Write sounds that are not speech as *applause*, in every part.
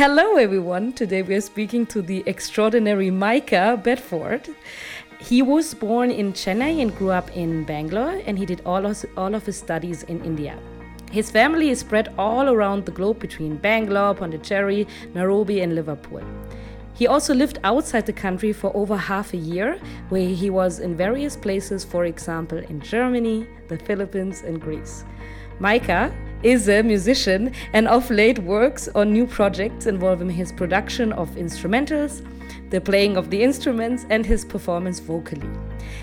Hello, everyone. Today we are speaking to the extraordinary Micah Bedford. He was born in Chennai and grew up in Bangalore, and he did all of, all of his studies in India. His family is spread all around the globe between Bangalore, Pondicherry, Nairobi, and Liverpool. He also lived outside the country for over half a year, where he was in various places, for example, in Germany, the Philippines, and Greece. Micah is a musician and of late works on new projects involving his production of instrumentals, the playing of the instruments, and his performance vocally.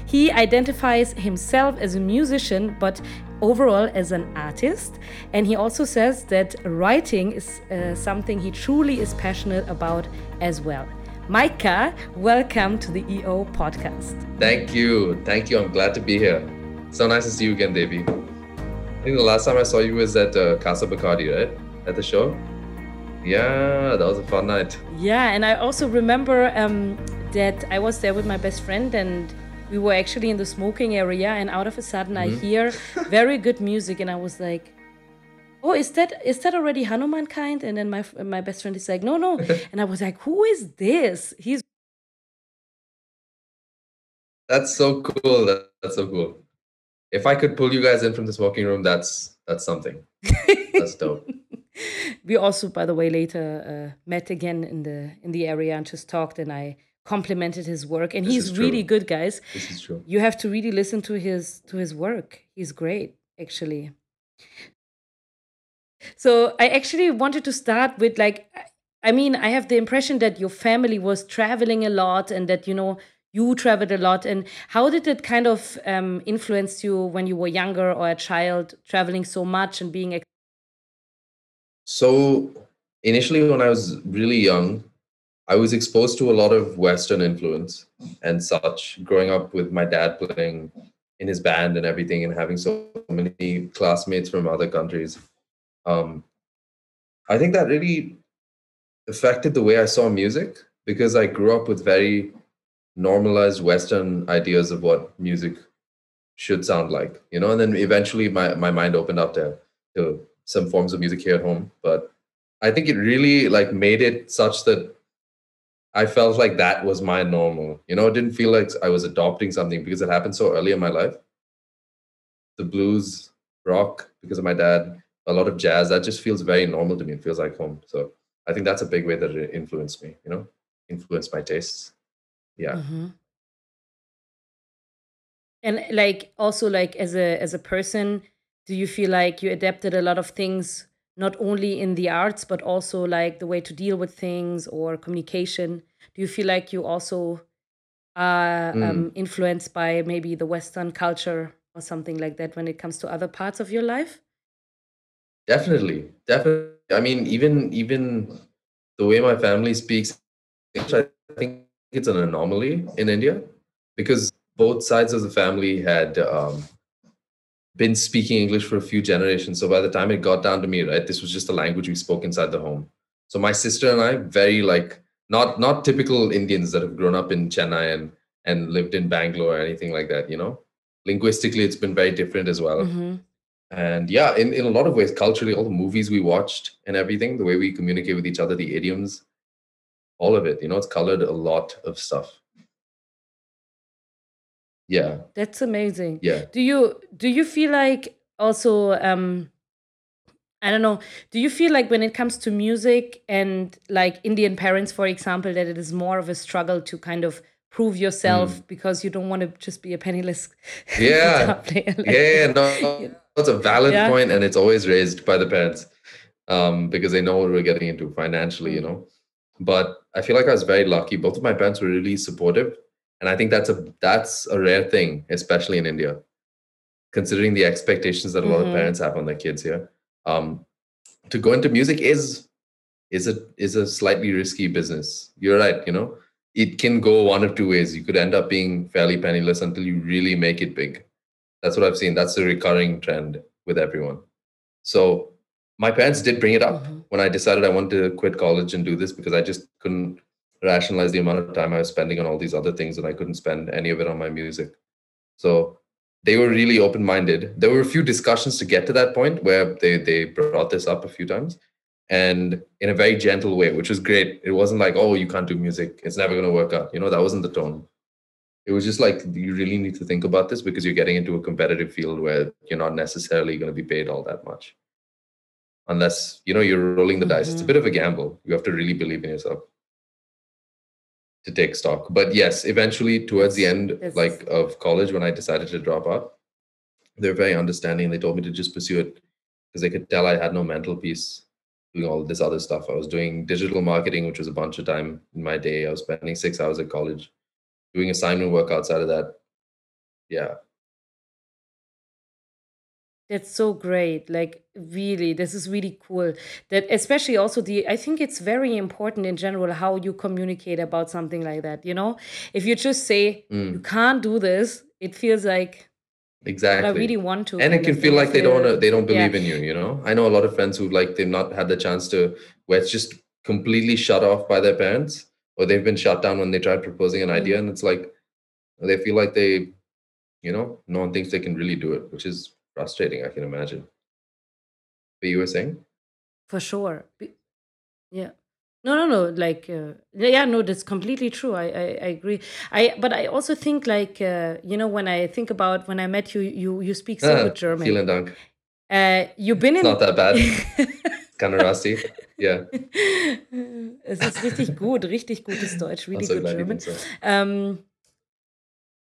He identifies himself as a musician, but overall as an artist. And he also says that writing is uh, something he truly is passionate about as well. Micah, welcome to the EO podcast. Thank you. Thank you. I'm glad to be here. So nice to see you again, Devi think the last time I saw you was at uh, Casa Bacardi, right? At the show. Yeah, that was a fun night. Yeah, and I also remember um, that I was there with my best friend and we were actually in the smoking area and out of a sudden mm-hmm. I hear *laughs* very good music and I was like, oh is that is that already Hanumankind? And then my my best friend is like, no, no. *laughs* and I was like, who is this? He's That's so cool. That's so cool if I could pull you guys in from the smoking room, that's that's something. that's dope. *laughs* we also, by the way, later uh, met again in the in the area and just talked, and I complimented his work. And this he's really good, guys. This is true. You have to really listen to his to his work. He's great, actually. So I actually wanted to start with like, I mean, I have the impression that your family was traveling a lot, and that you know you traveled a lot and how did it kind of um, influence you when you were younger or a child traveling so much and being so initially when i was really young i was exposed to a lot of western influence and such growing up with my dad playing in his band and everything and having so many classmates from other countries. Um, i think that really affected the way i saw music because i grew up with very normalized Western ideas of what music should sound like, you know. And then eventually, my my mind opened up to to some forms of music here at home. But I think it really like made it such that I felt like that was my normal. You know, it didn't feel like I was adopting something because it happened so early in my life. The blues, rock, because of my dad, a lot of jazz, that just feels very normal to me. It feels like home. So I think that's a big way that it influenced me, you know, influenced my tastes yeah hmm And like also like as a as a person, do you feel like you adapted a lot of things not only in the arts but also like the way to deal with things or communication? Do you feel like you also are um, mm. influenced by maybe the Western culture or something like that when it comes to other parts of your life? definitely definitely i mean even even the way my family speaks i think it's an anomaly in India because both sides of the family had um, been speaking English for a few generations. So by the time it got down to me, right, this was just the language we spoke inside the home. So my sister and I, very like not not typical Indians that have grown up in Chennai and and lived in Bangalore or anything like that. You know, linguistically, it's been very different as well. Mm-hmm. And yeah, in, in a lot of ways, culturally, all the movies we watched and everything, the way we communicate with each other, the idioms, all of it you know it's colored a lot of stuff yeah that's amazing yeah do you do you feel like also um I don't know. Do you feel like when it comes to music and like Indian parents, for example, that it is more of a struggle to kind of prove yourself mm. because you don't want to just be a penniless *laughs* yeah *laughs* like, yeah no *laughs* that's a valid yeah. point and it's always raised by the parents um, because they know what we're getting into financially mm. you know but I feel like I was very lucky. Both of my parents were really supportive, and I think that's a that's a rare thing, especially in India, considering the expectations that a lot mm-hmm. of parents have on their kids here. Um, to go into music is is a is a slightly risky business. You're right. You know, it can go one of two ways. You could end up being fairly penniless until you really make it big. That's what I've seen. That's a recurring trend with everyone. So my parents did bring it up mm-hmm. when I decided I wanted to quit college and do this because I just couldn't rationalize the amount of time I was spending on all these other things and I couldn't spend any of it on my music. So they were really open minded. There were a few discussions to get to that point where they, they brought this up a few times. and in a very gentle way, which was great. It wasn't like, oh, you can't do music. It's never going to work out. You know, that wasn't the tone. It was just like, you really need to think about this because you're getting into a competitive field where you're not necessarily going to be paid all that much. Unless, you know, you're rolling the mm-hmm. dice. It's a mm-hmm. bit of a gamble. You have to really believe in yourself to take stock. But yes, eventually towards the end, like of college, when I decided to drop out, they're very understanding. They told me to just pursue it because they could tell I had no mental peace doing all this other stuff. I was doing digital marketing, which was a bunch of time in my day. I was spending six hours at college doing assignment work outside of that. Yeah. That's so great. Like, really, this is really cool. That, especially also, the I think it's very important in general how you communicate about something like that. You know, if you just say, mm. you can't do this, it feels like, exactly i really want to and it can feel like they don't they don't believe yeah. in you you know i know a lot of friends who like they've not had the chance to where it's just completely shut off by their parents or they've been shut down when they tried proposing an idea mm. and it's like they feel like they you know no one thinks they can really do it which is frustrating i can imagine but you were saying for sure yeah no, no, no. Like, uh, yeah, no, that's completely true. I, I, I agree. I, but I also think, like, uh, you know, when I think about when I met you, you, you speak so ah, good German. Vielen Dank. Uh, you've been in. Not that bad. kind of rusty. Yeah. es ist richtig gut, richtig gutes Deutsch, *laughs* really also good German. So. Um,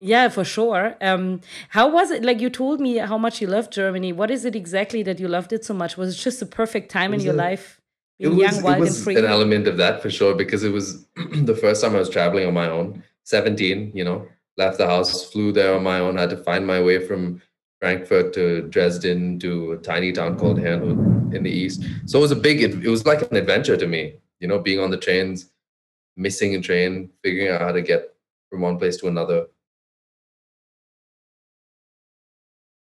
yeah, for sure. Um, how was it? Like you told me how much you loved Germany. What is it exactly that you loved it so much? Was it just the perfect time in your a, life? it was, young, wild, it was an element of that for sure because it was *clears throat* the first time I was traveling on my own. 17, you know, left the house, flew there on my own, had to find my way from Frankfurt to Dresden to a tiny town called Herrnhut in the east. So it was a big, it, it was like an adventure to me, you know, being on the trains, missing a train, figuring out how to get from one place to another.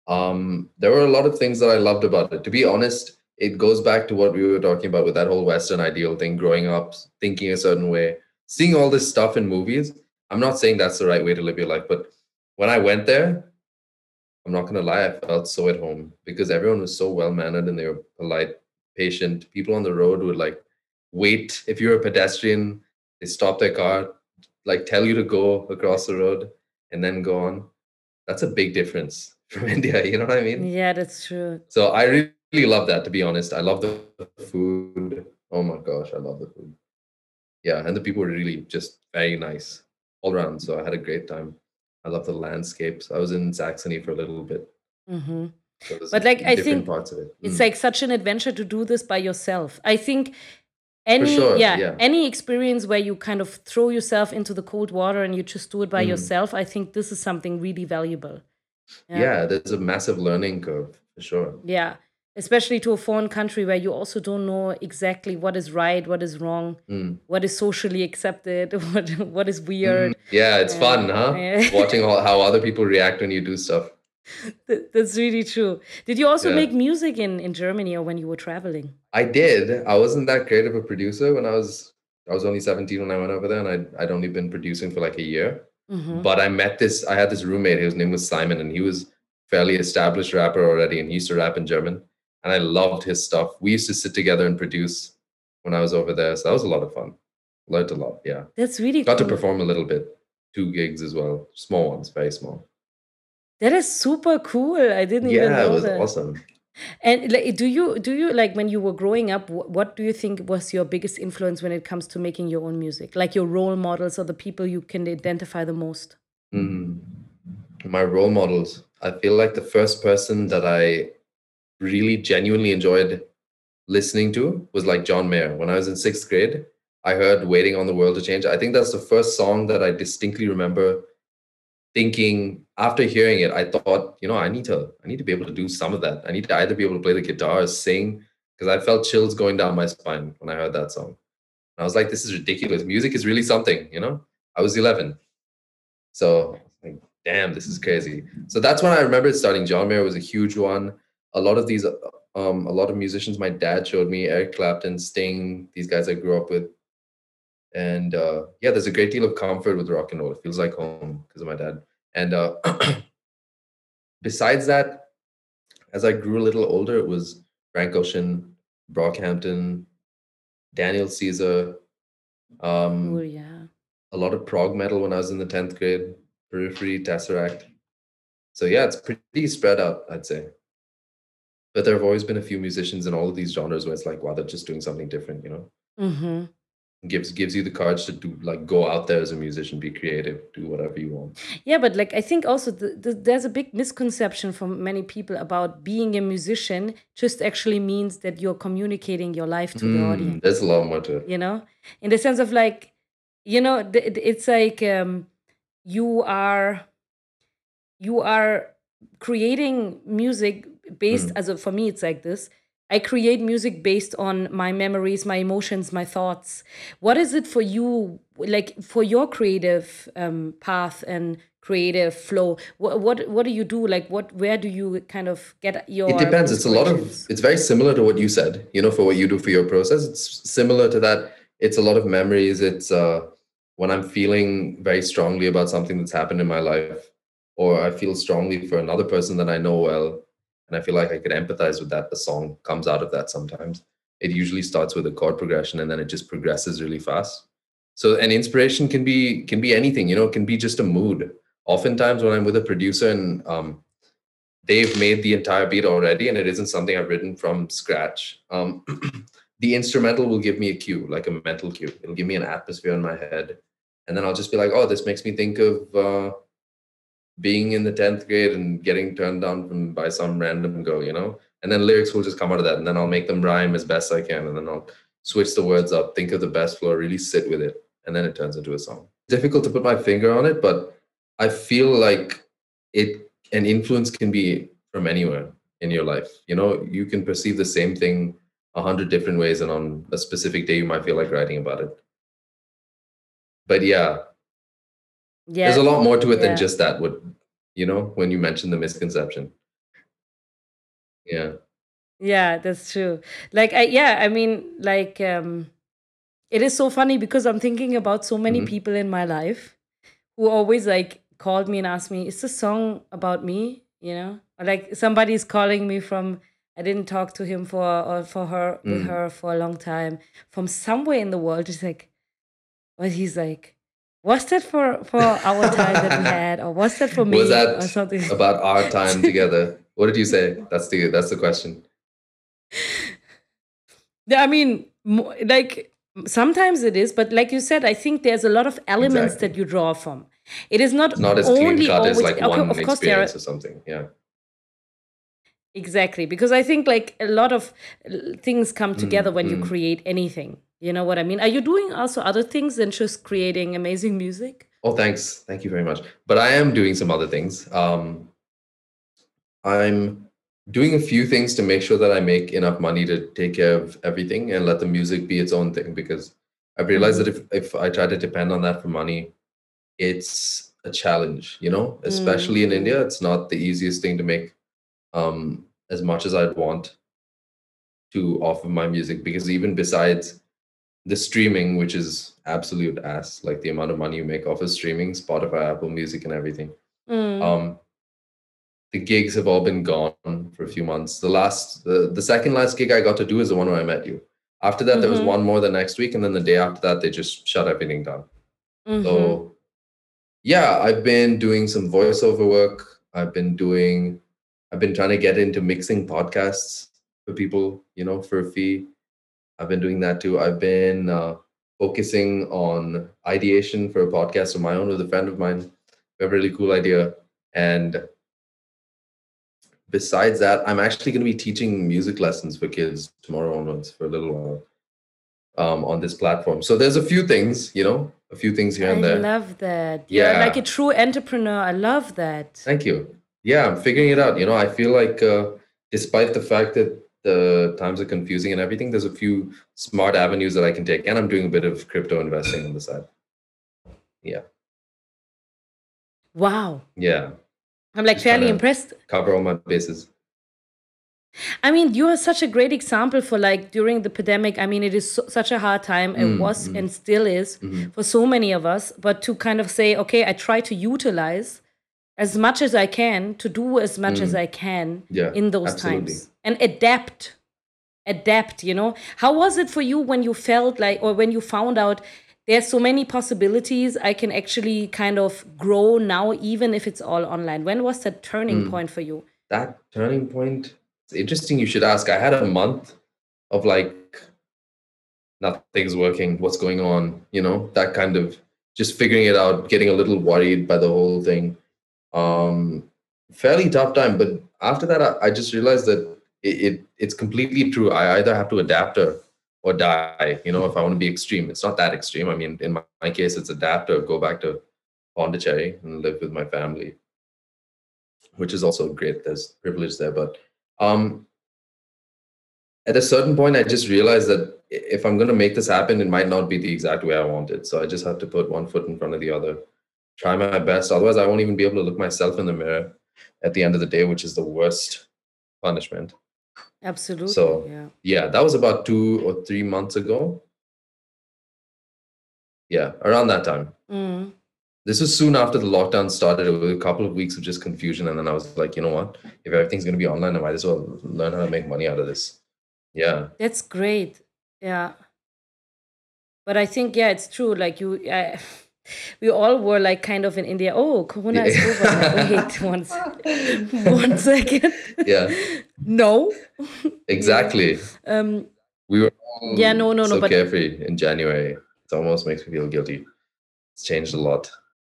Um, there were a lot of things that I loved about it. To be honest, it goes back to what we were talking about with that whole Western ideal thing, growing up, thinking a certain way, seeing all this stuff in movies. I'm not saying that's the right way to live your life, but when I went there, I'm not gonna lie, I felt so at home because everyone was so well mannered and they were polite, patient. People on the road would like wait. If you're a pedestrian, they stop their car, like tell you to go across the road and then go on. That's a big difference *laughs* from India. You know what I mean? Yeah, that's true. So I really love that to be honest. I love the food. Oh my gosh, I love the food. Yeah, and the people were really just very nice all around. So I had a great time. I love the landscapes. I was in Saxony for a little bit. Mm-hmm. So but like I think parts of it. it's mm. like such an adventure to do this by yourself. I think any sure, yeah, yeah, any experience where you kind of throw yourself into the cold water and you just do it by mm. yourself, I think this is something really valuable. Yeah. yeah, there's a massive learning curve for sure. Yeah especially to a foreign country where you also don't know exactly what is right, what is wrong, mm. what is socially accepted, *laughs* what what is weird. Mm. Yeah, it's uh, fun, huh? Yeah. *laughs* Watching all, how other people react when you do stuff. That's really true. Did you also yeah. make music in in Germany or when you were traveling? I did. I wasn't that great of a producer when I was I was only 17 when I went over there and I'd, I'd only been producing for like a year. Mm-hmm. But I met this, I had this roommate, his name was Simon, and he was fairly established rapper already, and he used to rap in German and I loved his stuff. We used to sit together and produce when I was over there, so that was a lot of fun. Learned a lot, yeah. That's really got cool. to perform a little bit, two gigs as well, small ones, very small. That is super cool. I didn't yeah, even know it was that. awesome. And like, do you do you like when you were growing up? What do you think was your biggest influence when it comes to making your own music? Like your role models or the people you can identify the most? Mm. My role models. I feel like the first person that I really genuinely enjoyed listening to was like John Mayer. When I was in sixth grade, I heard Waiting on the World to Change. I think that's the first song that I distinctly remember thinking after hearing it, I thought, you know, I need to, I need to be able to do some of that. I need to either be able to play the guitar or sing, because I felt chills going down my spine when I heard that song. And I was like, this is ridiculous. Music is really something, you know? I was 11. So like, damn, this is crazy. So that's when I remember starting. John Mayer was a huge one a lot of these um, a lot of musicians my dad showed me eric clapton sting these guys i grew up with and uh, yeah there's a great deal of comfort with rock and roll it feels like home because of my dad and uh, *clears throat* besides that as i grew a little older it was frank ocean brockhampton Daniel Caesar. Um, Oh yeah. a lot of prog metal when I was in the 10th grade, Periphery, Tesseract. So yeah, it's pretty spread out, I'd say. But there have always been a few musicians in all of these genres where it's like, wow, they're just doing something different, you know? Mm-hmm. Gives gives you the courage to do like go out there as a musician, be creative, do whatever you want. Yeah, but like I think also the, the, there's a big misconception from many people about being a musician just actually means that you're communicating your life to the Mm, audience. there's a lot more to it. You know, in the sense of like, you know, it's like um, you are you are creating music based Mm. as a, for me it's like this i create music based on my memories my emotions my thoughts what is it for you like for your creative um, path and creative flow what, what what do you do like what where do you kind of get your It depends. It's a lot of it's very similar to what you said, you know, for what you do for your process. It's similar to that. It's a lot of memories. It's uh when I'm feeling very strongly about something that's happened in my life, or I feel strongly for another person that I know well, and I feel like I could empathize with that, the song comes out of that sometimes. It usually starts with a chord progression and then it just progresses really fast. So an inspiration can be can be anything, you know, it can be just a mood. Oftentimes when I'm with a producer and um they've made the entire beat already and it isn't something I've written from scratch. Um, *clears throat* the instrumental will give me a cue, like a mental cue. It'll give me an atmosphere in my head. And then I'll just be like, oh, this makes me think of uh, being in the 10th grade and getting turned down from by some random girl, you know? And then lyrics will just come out of that. And then I'll make them rhyme as best I can. And then I'll switch the words up, think of the best flow, really sit with it. And then it turns into a song. Difficult to put my finger on it, but I feel like it an influence can be from anywhere in your life. You know, you can perceive the same thing a hundred different ways, and on a specific day, you might feel like writing about it. But yeah, yeah there's a lot more to it yeah. than just that. What you know, when you mentioned the misconception. Yeah. Yeah, that's true. Like I yeah, I mean like um it is so funny because I'm thinking about so many Mhm. people in my life who always like called me and asked me, "Is this song about me?" You know? Or like somebody's calling me from I didn't talk to him for or for her with Mm. her for a long time from somewhere in the world. He's like, but he's like, was that for for our time that we *laughs* had, or was that for me, Was or that something? about our time *laughs* together? What did you say? That's the that's the question. Yeah, I mean, like sometimes it is, but like you said, I think there's a lot of elements Exactly. that you draw from. It is not, not as only clean cut as like okay, one of course there are, experience or something. Yeah. exactly because I think like a lot of things come together when you mm. create anything. You know what I mean? Are you doing also other things than just creating amazing music? Oh, thanks. Thank you very much. But I am doing some other things. Um, I'm doing a few things to make sure that I make enough money to take care of everything and let the music be its own thing because I've realized that if, if I try to depend on that for money, it's a challenge, you know, especially in India. It's not the easiest thing to make um, as much as I'd want to offer my music because even besides the streaming, which is absolute ass, like the amount of money you make off of streaming, Spotify, Apple Music, and everything. Mm. Um, the gigs have all been gone for a few months. The last, the, the second last gig I got to do is the one where I met you. After that, there was Mhm. one more the next week, and then the day after that, they just shut everything down. Mhm. So, yeah, I've been doing some voiceover work. I've been doing, I've been trying to get into mixing podcasts for people, you know, for a fee. I've been doing that too. I've been uh, focusing on ideation for a podcast of my own with a friend of mine. We have a really cool idea. And besides that, I'm actually going to be teaching music lessons for kids tomorrow onwards for a little while um, on this platform. So there's a few things, you know, a few things here I and there. I love that. You're Yeah. like a true entrepreneur. I love that. Thank you. Yeah, I'm figuring it out. You know, I feel like uh, despite the fact that the times are confusing and everything, there's a few smart avenues that I can take. And I'm doing a bit of crypto investing on the side. Yeah. Wow. Yeah, I'm like Just fairly impressed. cover all my bases. I mean, you are such a great example for like during the pandemic. I mean, it is so, such a hard time. It Mm, was mm. and still is Mhm. for so many of us. But to kind of say, okay, I try to utilize as much as I can to do as much as Mm. I can Yeah, in those absolutely. times and adapt. adapt you know how was it for you when you felt like or when you found out there's so many possibilities i can actually kind of grow now even if it's all online when was that turning mm. point for you that turning point it's interesting you should ask i had a month of like nothing's working what's going on you know that kind of just figuring it out getting a little worried by the whole thing um fairly tough time. But after that i, I just realized that it, it, it's completely true. I either have to adapt or or die you know if i want to be extreme. It's not that extreme. I mean in my, my case it's adapt or go back to pondicherry and live with my family which is also great. There's privilege there. But um at a certain point i just realized that if i'm going to make this happen it might not be the exact way i want it. So i just have to put one foot in front of the other try my best otherwise i won't even be able to look myself in the mirror at the end of the day which is the worst punishment Absolutely. So yeah. yeah, that was about two or three months ago. Yeah, around that time. Mm. This was soon after the lockdown started. It was a couple of weeks of just confusion, and then I was like, you know what? If everything's going to be online, I might as well learn how to make money out of this. Yeah, That's great. Yeah. But I think yeah, it's true. Like you, I, we all were like kind of in India. Oh, Corona is over. now. *laughs* Wait one, one second. yeah, No. exactly. Um. We were all Yeah, no, no, no, but- carefree in January. It almost makes me feel guilty. It's changed a lot.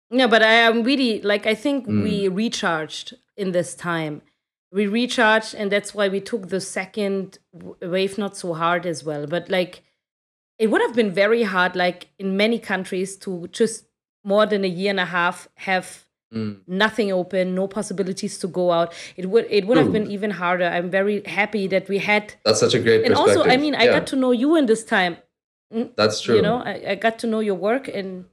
Yeah, but I am really like I think Mm. we recharged in this time. We recharged, and that's why we took the second wave not so hard as well. But like, it would have been very hard, like in many countries, to just more than a year and a half have Mm. nothing open, no possibilities to go out. It would it would have been even harder. I'm very happy that we had, That's such a great and also, I mean, I Yeah, got to know you in this time. That's true. You know, I, I got to know your work and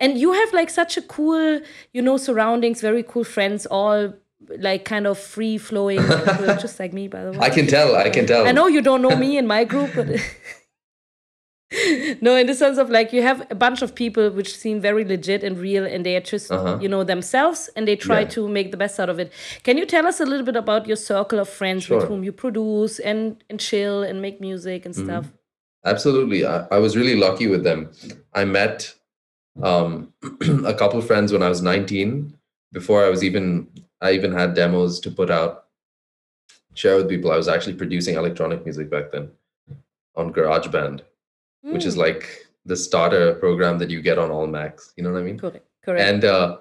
and you have like such a cool, you know, surroundings, very cool friends, all like kind of free flowing, *laughs* just like me, by the way. I can tell. I can tell. I know you don't know me in my group, but *laughs* *laughs* no, in the sense of like you have a bunch of people which seem very legit and real, and they are just Uh-huh. you know themselves, and they try Yeah. to make the best out of it. Can you tell us a little bit about your circle of friends with whom you produce and and chill and make music and Mm-hmm. stuff? Absolutely. I, I was really lucky with them. I met um, *clears throat* a couple of friends when I was 19. Before I was even, I even had demos to put out, share with people. I was actually producing electronic music back then on GarageBand, which is Mm, like the starter program that you get on all Macs. You know what I mean? correct, correct. And uh,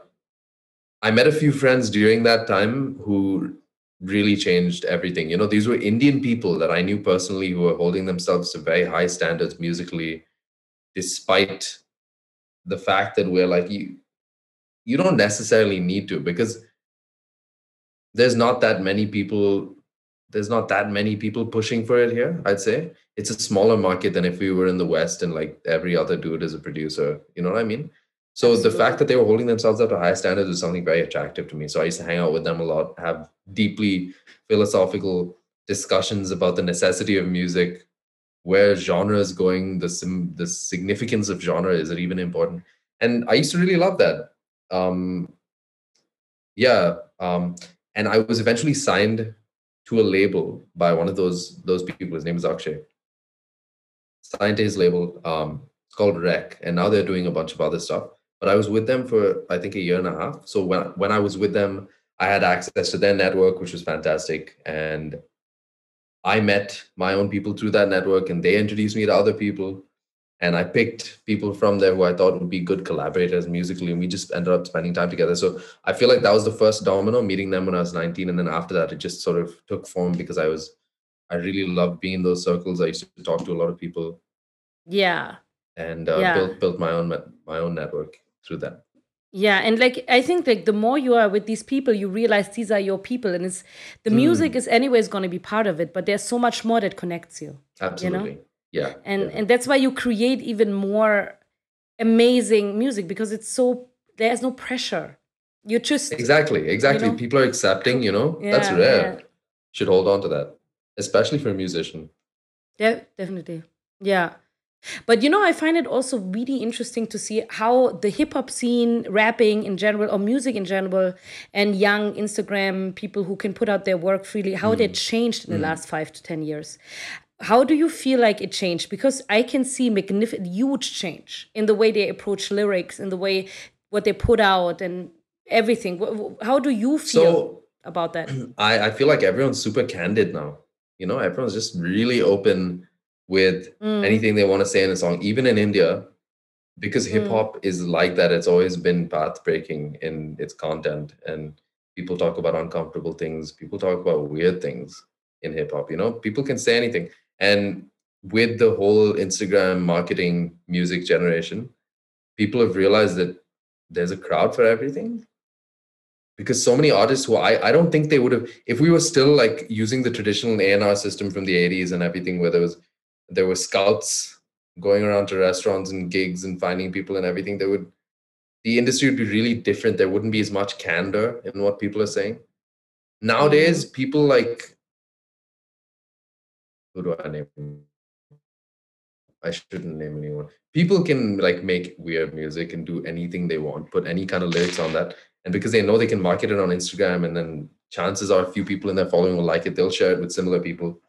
I met a few friends during that time who really changed everything. You know, these were Indian people that I knew personally who were holding themselves to very high standards musically, despite the fact that we're like you. You don't necessarily need to because there's not that many people. There's not that many people pushing for it here. I'd say it's a smaller market than if we were in the West and like every other dude is a producer. You know what I mean? So the fact that they were holding themselves up to high standards was something very attractive to me. So I used to hang out with them a lot, have deeply philosophical discussions about the necessity of music, where genre is going, the sim- the significance of genre. Is it even important? And I used to really love that. Um, yeah, um, and I was eventually signed to a label by one of those those people. His name is Akshay. His label. Um, called Rec, and now they're doing a bunch of other stuff but I was with them for I think a year and a half. So when when I was with them, I had access to their network, which was fantastic, and I met my own people through that network, and they introduced me to other people, and I picked people from there who I thought would be good collaborators musically, and we just ended up spending time together. So I feel like that was the first domino, meeting them when I was 19, and then after that, it just sort of took form because I was I really loved being in those circles. I used to talk to a lot of people yeah. and uh, Yeah. built built my own my own network through that. Yeah, and like I think like the more you are with these people, you realize these are your people, and it's the music Mm. is anyways going to be part of it. But there's so much more that connects you, Absolutely. Yeah. and yeah. and that's why you create even more amazing music because it's so there's no pressure. You just Exactly, exactly. know? People are accepting, you know, that's rare. yeah. Should hold on to that, especially for a musician. Yeah, definitely. Yeah. But you know, I find it also really interesting to see how the hip hop scene, rapping in general, or music in general, and young Instagram people who can put out their work freely, how Mm. they changed in the last five to 10 years. how do you feel like it changed? Because I can see magnificent, huge change in the way they approach lyrics, in the way what they put out, and everything. How do you feel so, about that? *clears throat* I, I feel like everyone's super candid now. You know, everyone's just really open with mm. anything they want to say in a song, even in India, because hip hop mm. is like that. It's always been path breaking in its content, and people talk about uncomfortable things. People talk about weird things in hip hop. You know, people can say anything, and with the whole Instagram marketing music generation, people have realized that there's a crowd for everything because so many artists who I, I don't think they would have if we were still like using the traditional A&R system from the 80s and everything where there was there were scouts going around to restaurants and gigs and finding people and everything there would the industry would be really different there wouldn't be as much candor in what people are saying nowadays mm-hmm. people like who do I name? I shouldn't name anyone. People can like make weird music and do anything they want, put any kind of lyrics on that. And because they know they can market it on Instagram and then chances are a few people in their following will like it, they'll share it with similar people.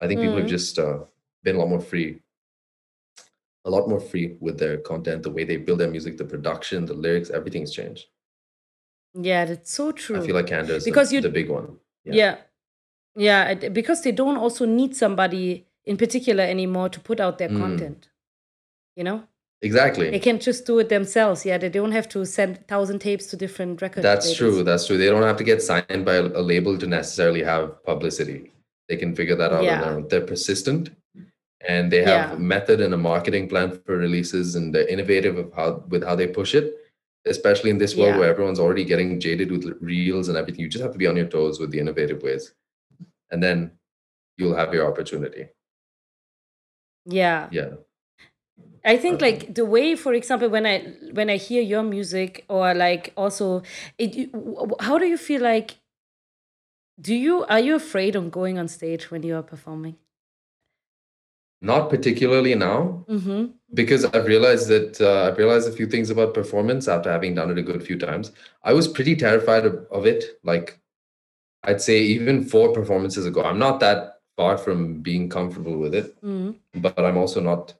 I think mm. people have mm. just uh, been a lot more free, a lot more free with their content, the way they build their music, the production, the lyrics, everything's changed. Yeah, that's so true. I feel like Candace because you the big one. Yeah. yeah. Yeah, because they don't also need somebody in particular anymore to put out their mm. content. You know? Exactly. They can just do it themselves. Yeah, they don't have to send thousand tapes to different record. That's labels. true. That's true. They don't have to get signed by a, label to necessarily have publicity. They can figure that out yeah. on their own. They're persistent and they have yeah. a method and a marketing plan for releases and they're innovative of how with how they push it. Especially in this world yeah. where everyone's already getting jaded with reels and everything. You just have to be on your toes with the innovative ways and then you'll have your opportunity yeah yeah I think like the way, for example, when I when I hear your music or like also, it, how do you feel like? Do you are you afraid of going on stage when you are performing? Not particularly now, mm-hmm. because I've realized that uh, I've realized a few things about performance after having done it a good few times. I was pretty terrified of, of it, like I'd say even four performances ago, I'm not that far from being comfortable with it, mm-hmm. but I'm also not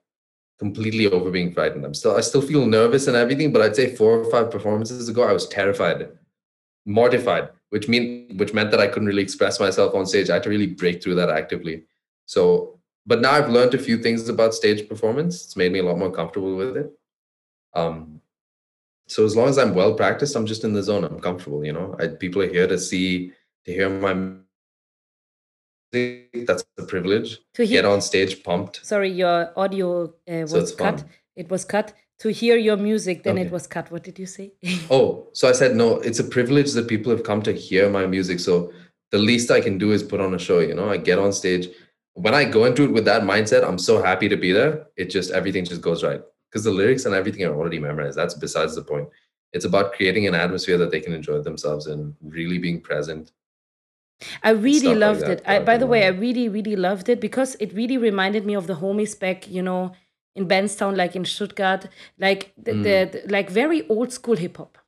completely over being frightened. I'm still I still feel nervous and everything, but I'd say four or five performances ago, I was terrified, mortified, which mean which meant that I couldn't really express myself on stage. I had to really break through that actively. So, but now I've learned a few things about stage performance. It's made me a lot more comfortable with it. Um, so as long as I'm well practiced, I'm just in the zone. I'm comfortable. You know, I, people are here to see to hear my. That's a privilege. To hear, get on stage pumped. Sorry, your audio uh, was so cut. Fun. It was cut. To hear your music, then okay. it was cut. What did you say? *laughs* oh, so I said no. It's a privilege that people have come to hear my music. So the least I can do is put on a show. You know, I get on stage. When I go into it with that mindset, I'm so happy to be there. It just everything just goes right because the lyrics and everything are already memorized. That's besides the point. It's about creating an atmosphere that they can enjoy themselves and really being present I really loved like it. I, by the way, I really, really loved it because it really reminded me of the homies back, you know, in Benztown, like in Stuttgart, like the, mm. the, the like very old school hip hop.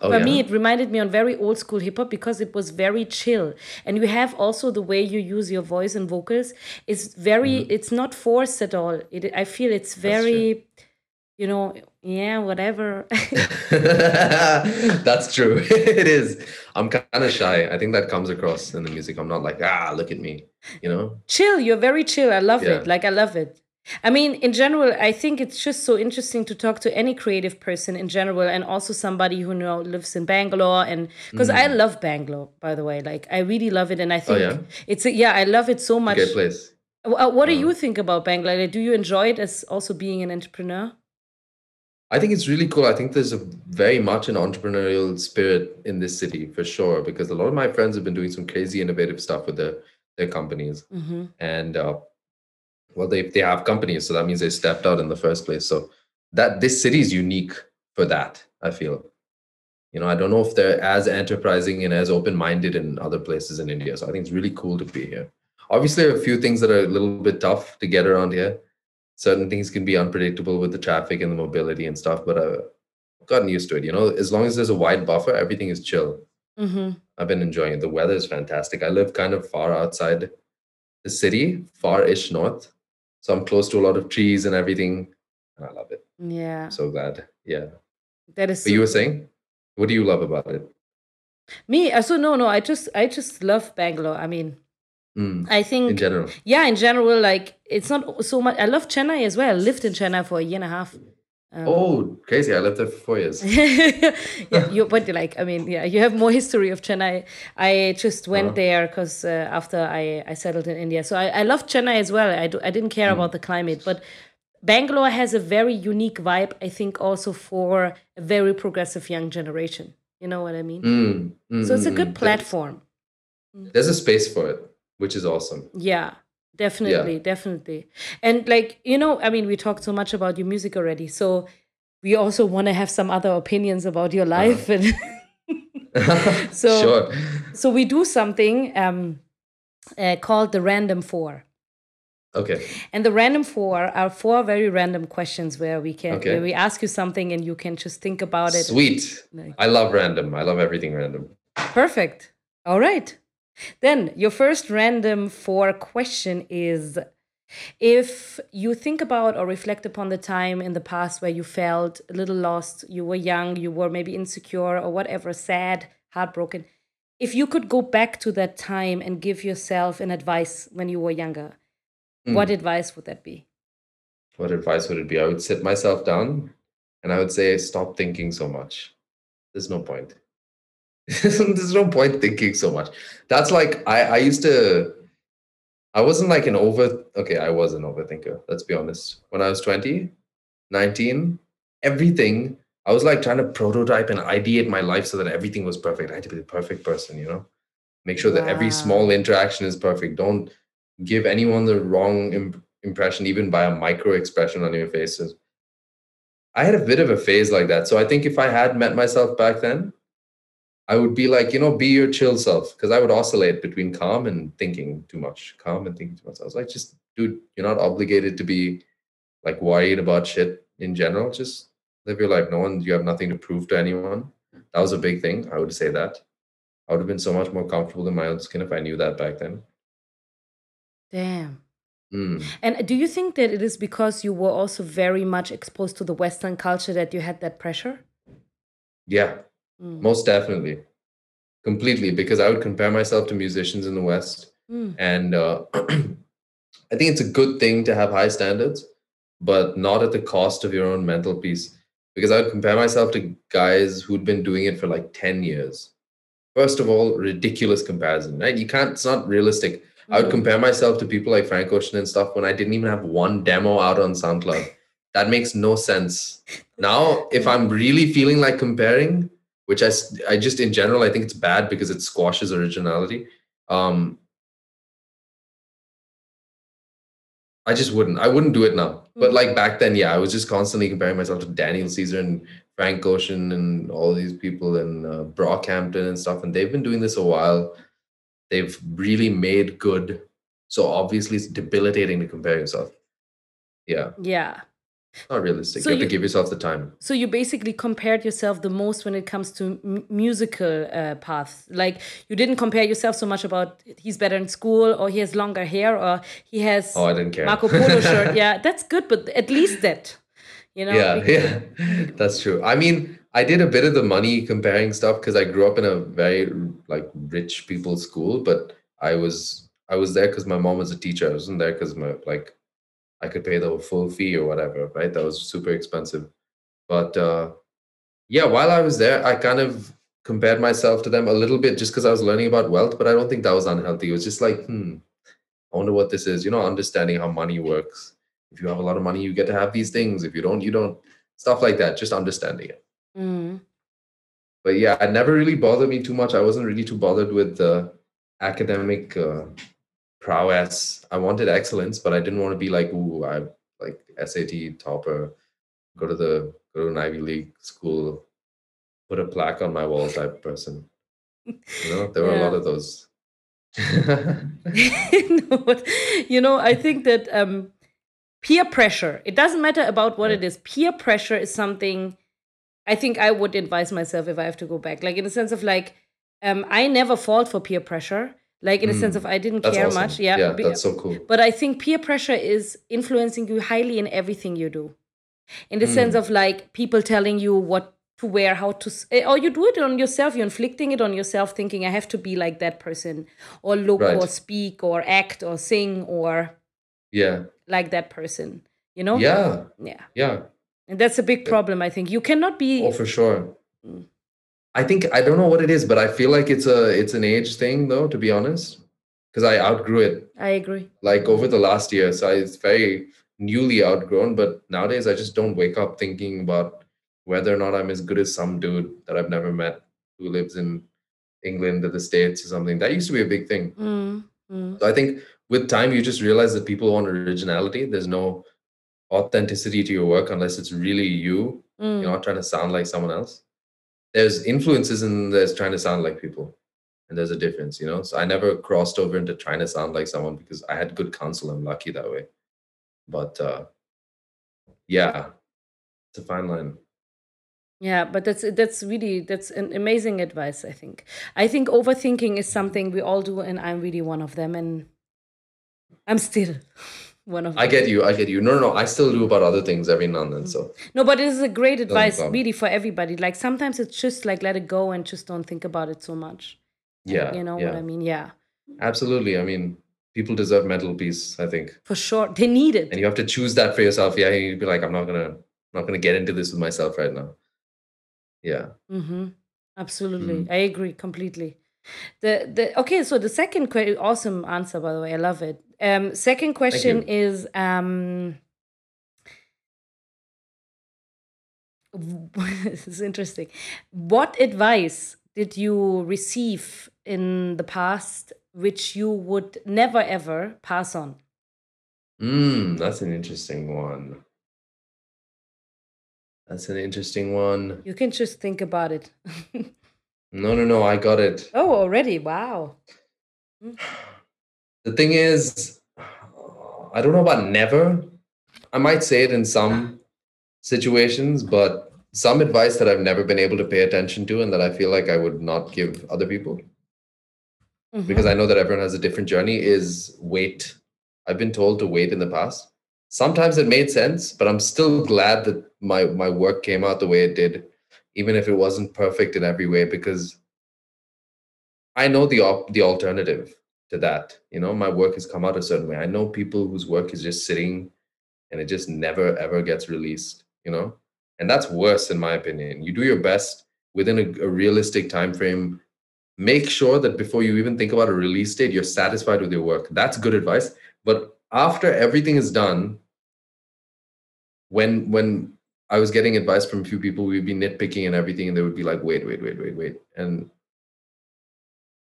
Oh, For yeah? me, it reminded me on very old school hip hop because it was very chill, and you have also the way you use your voice and vocals It's very. Mm. It's not forced at all. It, I feel it's very you know, yeah, whatever. *laughs* That's true. *laughs* it is. I'm kind of shy. I think that comes across in the music. I'm not like, ah, look at me, you know? Chill. You're very chill. I love yeah. it. Like, I love it. I mean, in general, I think it's just so interesting to talk to any creative person in general, and also somebody who know lives in Bangalore, and because mm. I love Bangalore, by the way, like I really love it, and I think oh, yeah? it's a, yeah, I love it so much. Great place. What do uh, you think about Bangalore? Do you enjoy it as also being an entrepreneur? I think it's really cool. I think there's a very much an entrepreneurial spirit in this city for sure, because a lot of my friends have been doing some crazy innovative stuff with their their companies, mm-hmm. and uh, well, they they have companies, so that means they stepped out in the first place. So that this city is unique for that. I feel, you know, I don't know if they're as enterprising and as open minded in other places in India. So I think it's really cool to be here. Obviously, there are a few things that are a little bit tough to get around here certain things can be unpredictable with the traffic and the mobility and stuff but i've gotten used to it you know as long as there's a wide buffer everything is chill mm-hmm. i've been enjoying it the weather is fantastic i live kind of far outside the city, far-ish north. So I'm close to a lot of trees and everything, and I love it. Yeah. So glad. Yeah. That is But you were saying, what do you love about it? me. uh, So no, no. I just, I just love Bangalore. I mean, Mm, I think in general. yeah, in general, like it's not so much. I love Chennai as well. I lived in Chennai for a year and a half. Um, Oh, crazy! I lived there for four years. *laughs* yeah, you, but like, I mean, yeah, you have more history of Chennai. I just went Uh-huh. there because uh, after I, I settled in India, so I, I love Chennai as well. I, do, I didn't care Mm. about the climate, but Bangalore has a very unique vibe. I think also for a very progressive young generation. You know what I mean? Mm, mm, So it's a mm, good mm. platform. There's a space for it, which is awesome. Yeah, definitely, definitely. And like, you know, I mean, we talked so much about your music already. So we also want to have some other opinions about your life. And *laughs* *laughs* So- sure. so we do something um, uh, called the Random Four. Okay. And the Random Four are four very random questions where we can, Okay. where we ask you something and you can just think about it. Sweet. Like- I love random. I love everything random. Perfect. All right. Then your first random four question is if you think about or reflect upon the time in the past where you felt a little lost, you were young, you were maybe insecure or whatever, sad, heartbroken. If you could go back to that time and give yourself an advice when you were younger, what Mm. advice would that be? What advice would it be? I would sit myself down and I would say, stop thinking so much. There's no point. *laughs* There's no point thinking so much. That's like I, I used to I wasn't like an over okay, I was an overthinker, let's be honest. When I was 20, 19, everything, I was like trying to prototype and ideate my life so that everything was perfect. I had to be the perfect person, you know? Make sure that every small interaction is perfect. Don't give anyone the wrong Im- impression, even by a micro expression on your faces. I had a bit of a phase like that. So I think if I had met myself back then, I would be like, you know, be your chill self. Because I would oscillate between calm and thinking too much, calm and thinking too much. I was like, just, dude, you're not obligated to be like worried about shit in general. Just live your life. No one, you have nothing to prove to anyone. That was a big thing. I would say that. I would have been so much more comfortable in my own skin if I knew that back then. Damn. Mm. And do you think that it is because you were also very much exposed to the Western culture that you had that pressure? Yeah, Mm. most definitely. Completely. Because I would compare myself to musicians in the West. Mm. And uh, *clears throat* I think it's a good thing to have high standards, but not at the cost of your own mental peace. Because I would compare myself to guys who'd been doing it for like 10 years. First of all, ridiculous comparison, right? You can't, it's not realistic. I would Mhm. compare myself to people like Frank Ocean and stuff when I didn't even have one demo out on SoundCloud. That makes no sense. *laughs* Now, if I'm really feeling like comparing, which I, I just in general, I think it's bad because it squashes originality. Um, I just wouldn't. I wouldn't do it now. But Mhm. like back then, yeah, I was just constantly comparing myself to Daniel Caesar and Frank Ocean and all these people and uh, Brockhampton and stuff. And they've been doing this a while. They've really made good. So obviously, it's debilitating to compare yourself. Yeah, Yeah. Not realistic. So you have you- to give yourself the time. So you basically compared yourself the most when it comes to m- musical uh, paths. Like you didn't compare yourself so much about he's better in school or he has longer hair or he has Oh, I didn't care. Marco Polo shirt. *laughs* Yeah, that's good, but at least that, you know. yeah, yeah, that's true. I mean, I did a bit of the money comparing stuff because I grew up in a very like rich people's school, but I was I was there because my mom was a teacher. I wasn't there because my like I could pay the full fee or whatever, right? That was super expensive. But uh, yeah, while I was there, I kind of compared myself to them a little bit just because I was learning about wealth, but I don't think that was unhealthy. It was just like, hmm, I wonder what this is. You know, understanding how money works. If you have a lot of money, you get to have these things. If you don't, you don't. Stuff like that. Just understanding it. Mhm. But yeah, it never really bothered me too much. I wasn't really too bothered with the academic uh, prowess. I wanted excellence, but I didn't want to be like, ooh, I'm like SAT topper, go to the go to an Ivy League school, put a plaque on my wall type person. You know, there were a lot of those. *laughs* *laughs* no, you know, I think that um, peer pressure, it doesn't matter about what Yeah. it is, peer pressure is something I think I would advise myself if I have to go back. Like, in the sense of like, um, I never fall for peer pressure. Like in a sense of Mm. I didn't That's care awesome. much. Yeah, Yeah, that's so cool. but I think peer pressure is influencing you highly in everything you do. In the sense Mm. of like people telling you what to wear, how to, eh, or you do it on yourself, you're inflicting it on yourself, thinking, I have to be like that person, or look, or speak, or act, or sing, or Yeah. like that person, you know? Yeah. Yeah. Yeah. And that's a big problem, I think. You cannot be. Oh, for sure. Mm. I think I don't know what it is, but I feel like it's a it's an age thing though, to be honest. Because I outgrew it I agree. like over the last year. So it's very newly outgrown. But nowadays I just don't wake up thinking about whether or not I'm as good as some dude that I've never met who lives in England or the States or something. That used to be a big thing. Mm, mm. So I think with time you just realize that people want originality. There's no authenticity to your work unless it's really you. Mm. You're not trying to sound like someone else. There's influences and there's trying to sound like people. And there's a difference, you know. So I never crossed over into trying to sound like someone because I had good counsel. I'm lucky that way. But uh yeah, it's a fine line. Yeah, but that's that's really that's an amazing advice. I think. I think overthinking is something we all do, and I'm really one of them. And I'm still one of. I get you, I get you. No, no, no. I still do about other things every now and then. So No, but it is a great advice, really, for everybody. Like sometimes it's just like let it go and just don't think about it so much. yeah. You know yeah. what I mean? Yeah, Absolutely. I mean, people deserve mental peace, I think. for sure. They need it. and you have to choose that for yourself. Yeah, you'd be like, I'm not gonna, I'm not gonna get into this with myself right now. Yeah. Mm-hmm. Absolutely, Mm. I agree completely. The the okay, so the second question, awesome answer by the way, I love it. Um, second question is um, *laughs* this is interesting. What advice did you receive in the past which you would never ever pass on? Mm, that's an interesting one. That's an interesting one. You can just think about it. *laughs* No, no, no. I got it. oh, already? Wow. *sighs* *laughs* The thing is, I don't know about never. I might say it in some situations, but some advice that I've never been able to pay attention to and that I feel like I would not give other people. Mhm. because I know that everyone has a different journey, is wait. I've been told to wait in the past. Sometimes it made sense, but I'm still glad that my my work came out the way it did, even if it wasn't perfect in every way, because I know the op- the alternative to that. You know, my work has come out a certain way. I know people whose work is just sitting and it just never ever gets released, you know? And that's worse in my opinion. You do your best within a, a realistic time frame make sure that before you even think about a release date you're satisfied with your work that's good advice but after everything is done when when i was getting advice from a few people we'd be nitpicking and everything and they would be like wait wait wait wait wait and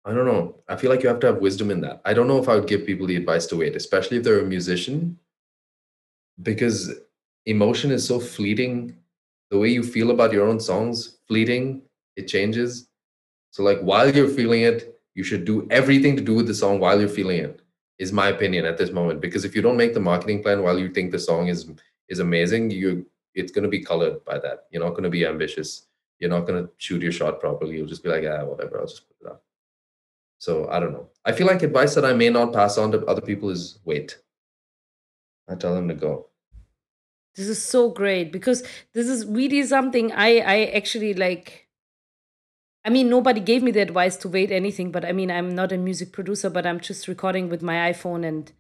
i don't know i feel like you have to have wisdom in that i don't know if i would give people the advice to wait especially if they're a musician because emotion is so fleeting the way you feel about your own songs fleeting it changes so like while you're feeling it, you should do everything to do with the song while you're feeling it. Is my opinion at this moment because if you don't make the marketing plan while you think the song is is amazing, you it's going to be colored by that. You're not going to be ambitious. You're not going to shoot your shot properly. You'll just be like, ah, whatever. I'll just put it up. So I don't know. I feel like advice that I may not pass on to other people is wait. I tell them to go. This is so great because this is really something I I actually like. I mean, nobody gave me the advice to wait anything, but I mean, I'm not a music producer, but I'm just recording with my iPhone and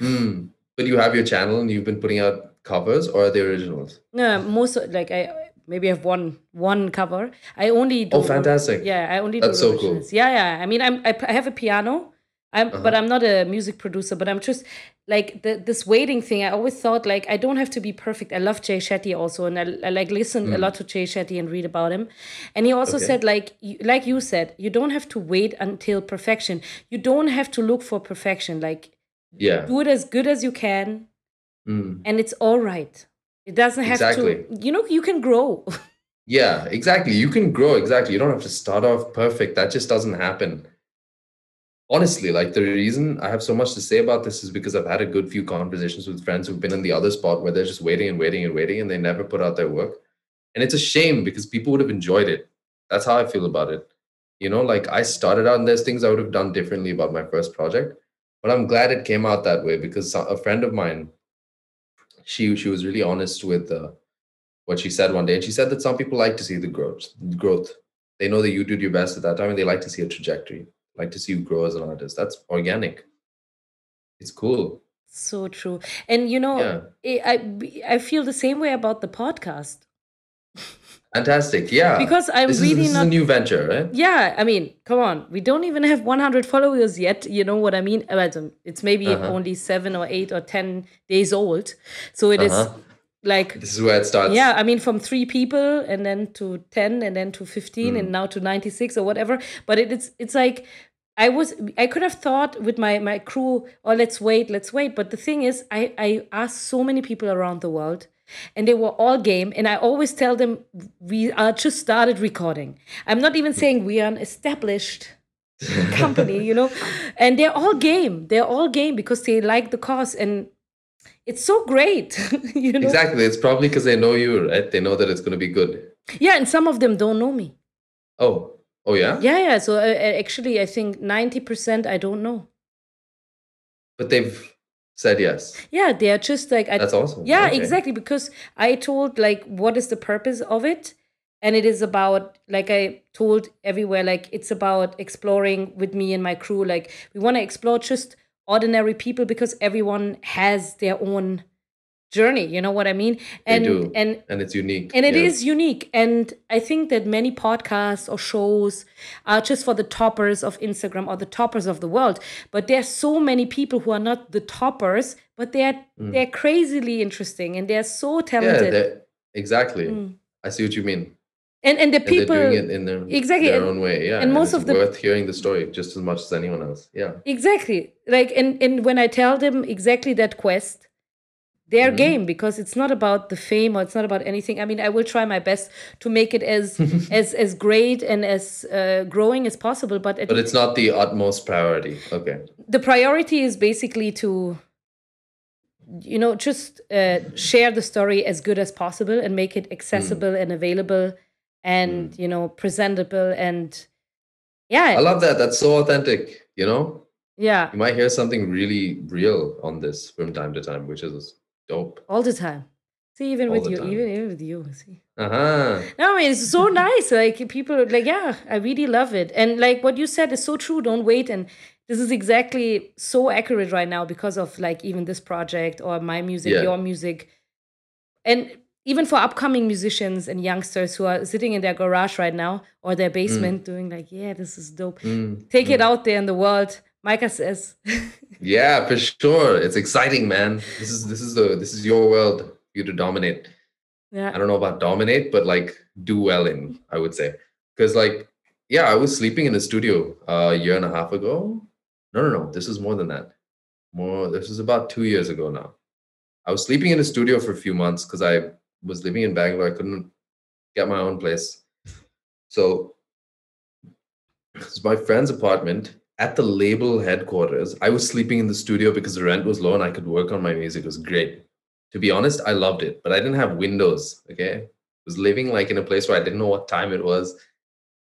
Hmm. But you have your channel and you've been putting out covers or are they originals? no, most like I maybe I have one one cover. I only do Oh, fantastic. Yeah, I only do. That's so cool. Yeah, yeah. I mean, I'm I, I have a piano. I'm, but Uh-huh. I'm not a music producer. But I'm just like the, this waiting thing. I always thought like I don't have to be perfect. I love Jay Shetty also, and I, I like listen a lot to Jay Shetty and read about him. And he also Mm. Okay. said like you, like you said, you don't have to wait until perfection. You don't have to look for perfection. Like Yeah. do it as good as you can, Mm. and it's all right. It doesn't have Exactly. to. You know, you can grow. Yeah, exactly. You can grow. Exactly. You don't have to start off perfect. That just doesn't happen. Honestly, like the reason I have so much to say about this is because I've had a good few conversations with friends who've been in the other spot where they're just waiting and waiting and waiting and they never put out their work. And it's a shame because people would have enjoyed it. That's how I feel about it. You know, like I started out and there's things I would have done differently about my first project, but I'm glad it came out that way because a friend of mine, she she was really honest with uh, what she said one day, and she said that some people like to see the growth. Growth. They know that you did your best at that time, and they like to see a trajectory. Like to see you grow as an artist. That's organic. It's cool. So true. And you know, Yeah. I I I feel the same way about the podcast *laughs* Fantastic. Yeah. because I'm This is really this is a new venture, right? Yeah, I mean, come on. We don't even have 100 followers yet. You know what I mean? Uh, well, It's maybe Uh-huh. only seven or eight or 10 days old. So it is Uh-huh. like, This is where it starts. yeah, I mean, from three people and then to 10 and then to 15 Mm. and now to 96 or whatever. But it, it's, it's like, I was, I could have thought with my, my crew, oh, let's wait, let's wait. But the thing is, I, I asked so many people around the world and they were all game. And I always tell them, we are just started recording. I'm not even saying we are an established *laughs* company, you know, and they're all game. They're all game because they like the cause. And it's so great, *laughs* you know. Exactly. It's probably because they know you, right? They know that it's going to be good. Yeah, and some of them don't know me. Oh, oh yeah. Yeah, yeah. So uh, uh, actually, I think 90% I don't know. But they've said yes. Yeah, they are just like, I, That's awesome. Yeah, Okay. exactly. Because I told like what is the purpose of it, and it is about like I told everywhere like it's about exploring with me and my crew. Like we want to explore just ordinary people because everyone has their own journey. You know what I mean? And and And it's unique. and it yeah. is unique and i think that many podcasts or shows are just for the toppers of instagram or the toppers of the world but there are so many people who are not the toppers but they're they're crazily interesting and they're so Mm. Yeah, they're- exactly. Mm. I see what you mean. and and the people they're doing it in their, Exactly, their own way. Yeah. and most it's of the- worth hearing the story just as much as anyone else. Yeah. exactly like and and when i tell them exactly that quest they're Mhm. game because it's not about the fame or it's not about anything i mean i will try my best to make it as *laughs* as as great and as uh, growing as possible but But it's not the utmost priority. Okay. the priority is basically to you know just uh, *laughs* share the story as good as possible and make it accessible and available and you know presentable and Yeah. I love that. That's so authentic. You know, yeah you might hear something really real on this from time to time, which is dope. all the time see even All with you time. even, even with you see Uh huh. no I mean, it's so *laughs* nice like people like yeah i really love it and like what you said is so true don't wait and this is exactly so accurate right now because of like even this project or my music Yeah. your music and even for upcoming musicians and youngsters who are sitting in their garage right now or their basement doing like yeah this is dope Mm. take it out there in the world micah says Yeah, for sure. It's exciting, man. This is this is the this is your world you to dominate. Yeah. I don't know about dominate, but like do well in, I would say. Because like, yeah, I was sleeping in a studio uh, a year and a half ago. No, no, no. This is more than that. More. This is about two years ago now. I was sleeping in a studio for a few months because I was living in Bangalore. I couldn't get my own place, so it's my friend's apartment at the label headquarters. I was sleeping in the studio because the rent was low and I could work on my music. It was great to be honest, I loved it, but I didn't have windows. Okay. I was living like in a place where I didn't know what time it was.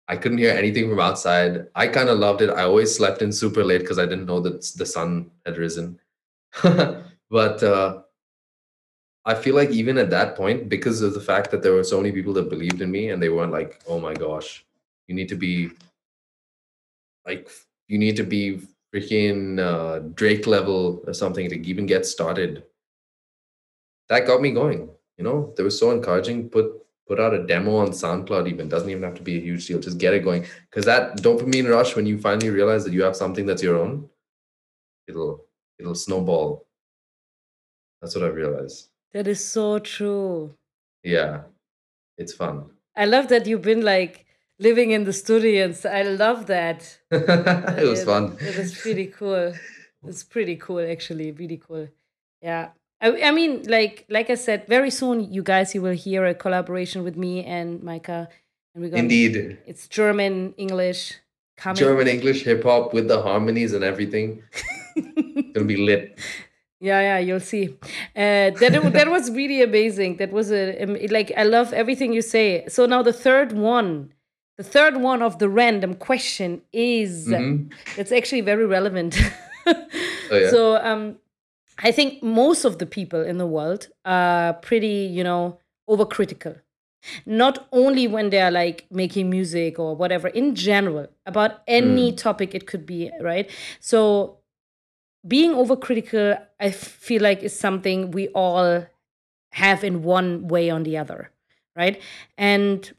I couldn't hear anything from outside. I kind of loved it. I always slept in super late because I didn't know that the sun had risen. *laughs* but uh, I feel like even at that point, because of the fact that there were so many people that believed in me and they weren't like, oh my gosh, you need to be like, you need to be freaking uh, Drake level or something to even get started that got me going. You know, they were so encouraging. Put put out a demo on SoundCloud. Even doesn't even have to be a huge deal. Just get it going. Because that dopamine rush when you finally realize that you have something that's your own, it'll it'll snowball. That's what I realized. that is so true Yeah, it's fun. i love that you've been like living in the studio and s- i love that *laughs* it was It- fun. It was pretty cool. It's pretty cool, actually. Really cool. Yeah. I, I mean, like like I said, very soon, you guys, you will hear a collaboration with me and Micah, and we're gonna. Indeed, It's German, English, coming. German English hip hop with the harmonies and everything. *laughs* Gonna be lit. Yeah, yeah, you'll see. Uh, that that was really amazing. That was a like I love everything you say. So now the third one the third one of the random question is Mhm. it's actually very relevant. *laughs* Oh, yeah. So um, I think most of the people in the world are pretty, you know, overcritical. Not only when they are like making music or whatever, in general, about any Mm. topic it could be, right? So being overcritical, I feel like is something we all have in one way or the other, right? And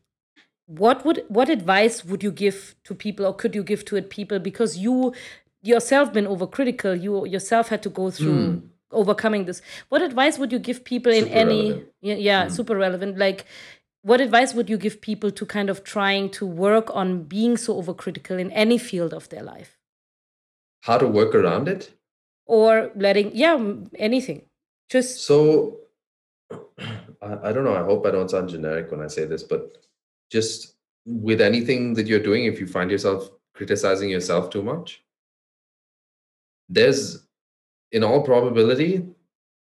what would what advice would you give to people or could you give to it people? Because you yourself been overcritical. You yourself had to go through hmm. overcoming this. What advice would you give people in any relevant. yeah, yeah hmm. super relevant. Like what advice would you give people to kind of trying to work on being so overcritical in any field of their life? How to work around it? or letting yeah anything. Just So *clears throat* I, I don't know. I hope I don't sound generic when I say this, but just with anything that you're doing, if you find yourself criticizing yourself too much, there's in all probability,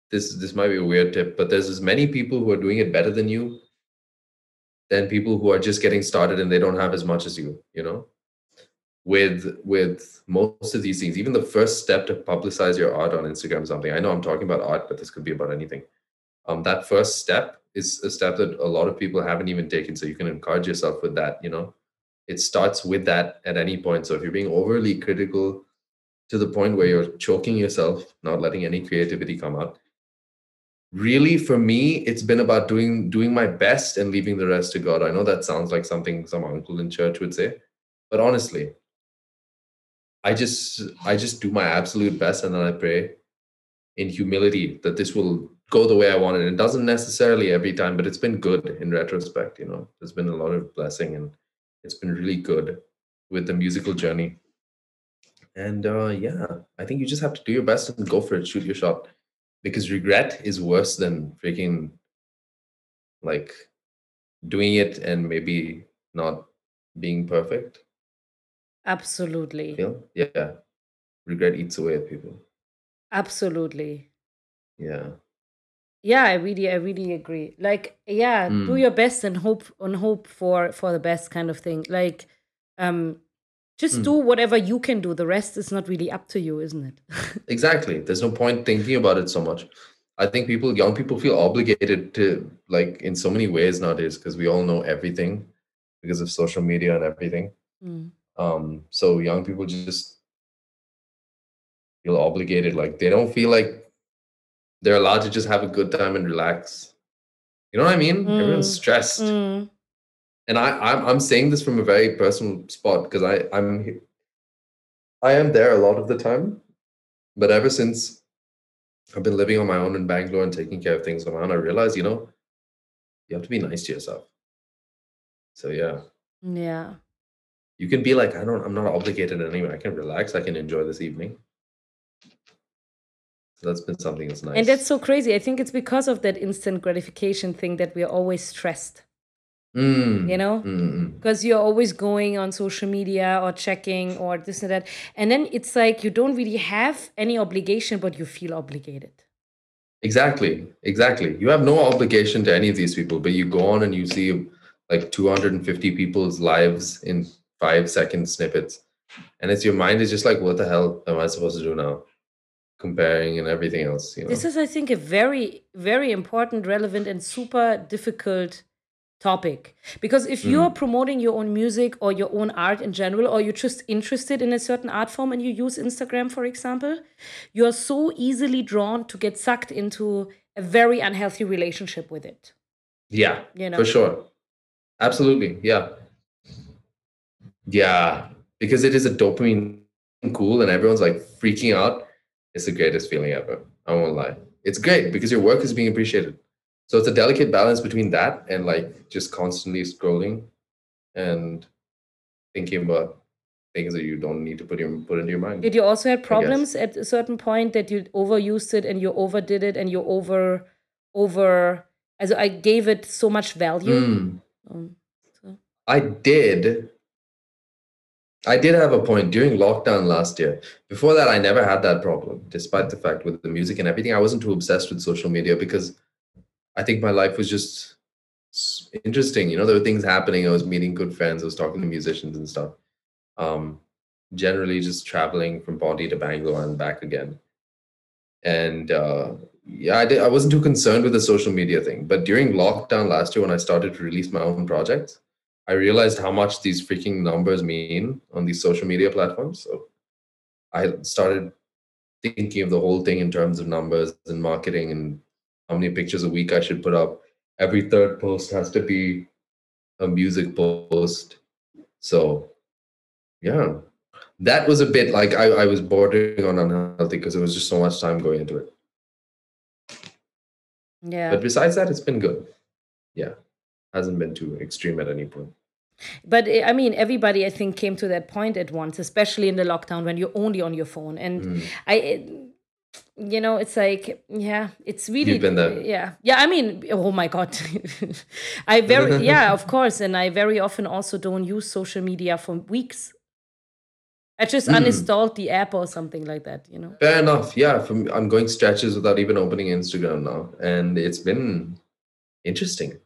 this this might be a weird tip, but there's as many people who are doing it better than you than people who are just getting started and they don't have as much as you, you know? With with most of these things, even the first step to publicize your art on Instagram or something. I know I'm talking about art, but this could be about anything um, that first step is a step that a lot of people haven't even taken. So you can encourage yourself with that. You know, it starts with that at any point. So if you're being overly critical to the point where you're choking yourself, not letting any creativity come out, really for me, it's been about doing doing my best and leaving the rest to God. I know that sounds like something some uncle in church would say, but honestly, I just I just do my absolute best and then I pray in humility that this will go the way I want it. It doesn't necessarily every time, but it's been good in retrospect. You know, there's been a lot of blessing and it's been really good with the musical journey. And uh, yeah, I think you just have to do your best and go for it, shoot your shot, because regret is worse than freaking like doing it and maybe not being perfect. absolutely Feel? Yeah, regret eats away at people. absolutely Yeah. Yeah, I really, I really agree. Like, yeah, do Mm. your best and hope and hope for for the best kind of thing. Like, um, just Mm. do whatever you can do. The rest is not really up to you, isn't it? Exactly. There's no point thinking about it so much. I think people, young people, feel obligated to like in so many ways nowadays because we all know everything because of social media and everything. Mm. Um, so young people just feel obligated, like they don't feel like they're allowed to just have a good time and relax. You know what I mean? Everyone's Mm. stressed, Mm. and I, I'm I'm saying this from a very personal spot because I I'm I am there a lot of the time, but ever since I've been living on my own in Bangalore and taking care of things on my own, I realized, you know, you have to be nice to yourself. So yeah, Yeah. you can be like, I don't, I'm not obligated anyway. I can relax. I can enjoy this evening. So that's been something that's nice. And that's so crazy. I think it's because of that instant gratification thing that we're always stressed. Mm, You know? mm, mm. because you're always going on social media or checking or this and that and then it's like you don't really have any obligation but you feel obligated Exactly, exactly. You have no obligation to any of these people, but you go on and you see like 250 people's lives in five second snippets. And it's your mind is just like, what the hell am I supposed to do now? Comparing and everything else, you know. this is i think a very very important relevant and super difficult topic because if you're mm. promoting your own music or your own art in general or you're just interested in a certain art form and you use instagram for example you're so easily drawn to get sucked into a very unhealthy relationship with it yeah, you know for sure. Absolutely. Yeah. Yeah. Because it is a dopamine cool and everyone's like freaking out. It's the greatest feeling ever. I won't lie. It's great because your work is being appreciated. So it's a delicate balance between that and like just constantly scrolling and thinking about things that you don't need to put your put into your mind. Did you also have problems at a certain point that you overused it and you overdid it and you over over as I gave it so much value? Mm. Um, so. I did. I did have a point during lockdown last year. Before that, I never had that problem, despite the fact with the music and everything. I wasn't too obsessed with social media because I think my life was just interesting. You know, there were things happening. I was meeting good friends. I was talking to musicians and stuff. Um, generally, just traveling from Pondi to Bangalore and back again. And uh, yeah, I, did, I wasn't too concerned with the social media thing. But during lockdown last year, when I started to release my own projects, I realized how much these freaking numbers mean on these social media platforms. So I started thinking of the whole thing in terms of numbers and marketing and how many pictures a week I should put up. Every third post has to be a music post. So, yeah, that was a bit like I, I was bordering on unhealthy because there was just so much time going into it. Yeah. But besides that, it's been good. Yeah, hasn't been too extreme at any point. But eh, I mean, everybody I think came to that point at once, especially in the lockdown when you're only on your phone. And Mm. I, eh, you know, it's like, yeah, it's really, You've been there. yeah, yeah. I mean, oh my god, *laughs* I very, *laughs* yeah, of course, and I very often also don't use social media for weeks. I just Mm. uninstalled the app or something like that, you know. Fair enough. Yeah, from I'm going stretches without even opening Instagram now, and it's been interesting.